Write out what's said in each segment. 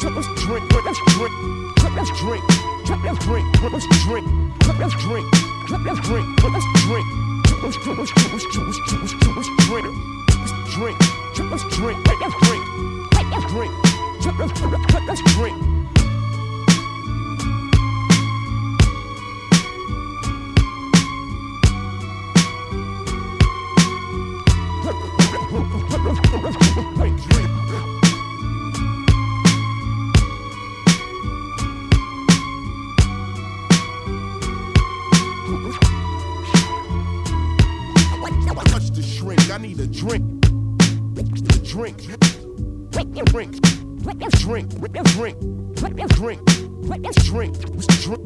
let's drink, let's drink, let's drink, let's drink, let's drink, let's drink, let's drink, let's drink, let's drink, let's drink, let's drink, let's drink, let's drink, let's drink, let's drink, let's drink, let's drink, let's drink. Touch the shrink, I need a drink. Drink. Drink. Drink. Drink. Drink. Drink. Drink. Drink. Drink. Drink. Drink. Drink. Drink. Drink. Let's drink. Let's drink.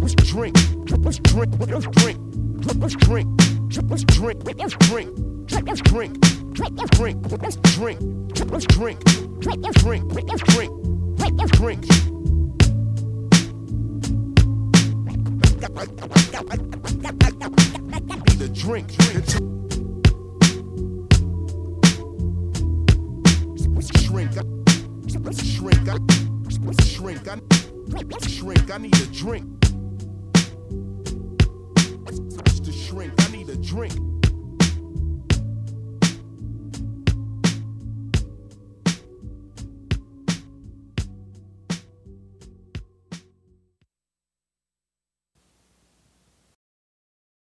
Let's drink. Let's drink. Let's drink. Let's drink. Let's drink. Need a drink. Shrink. Shrink. Shrink. Shrink. I need a drink. To shrink. I need a drink.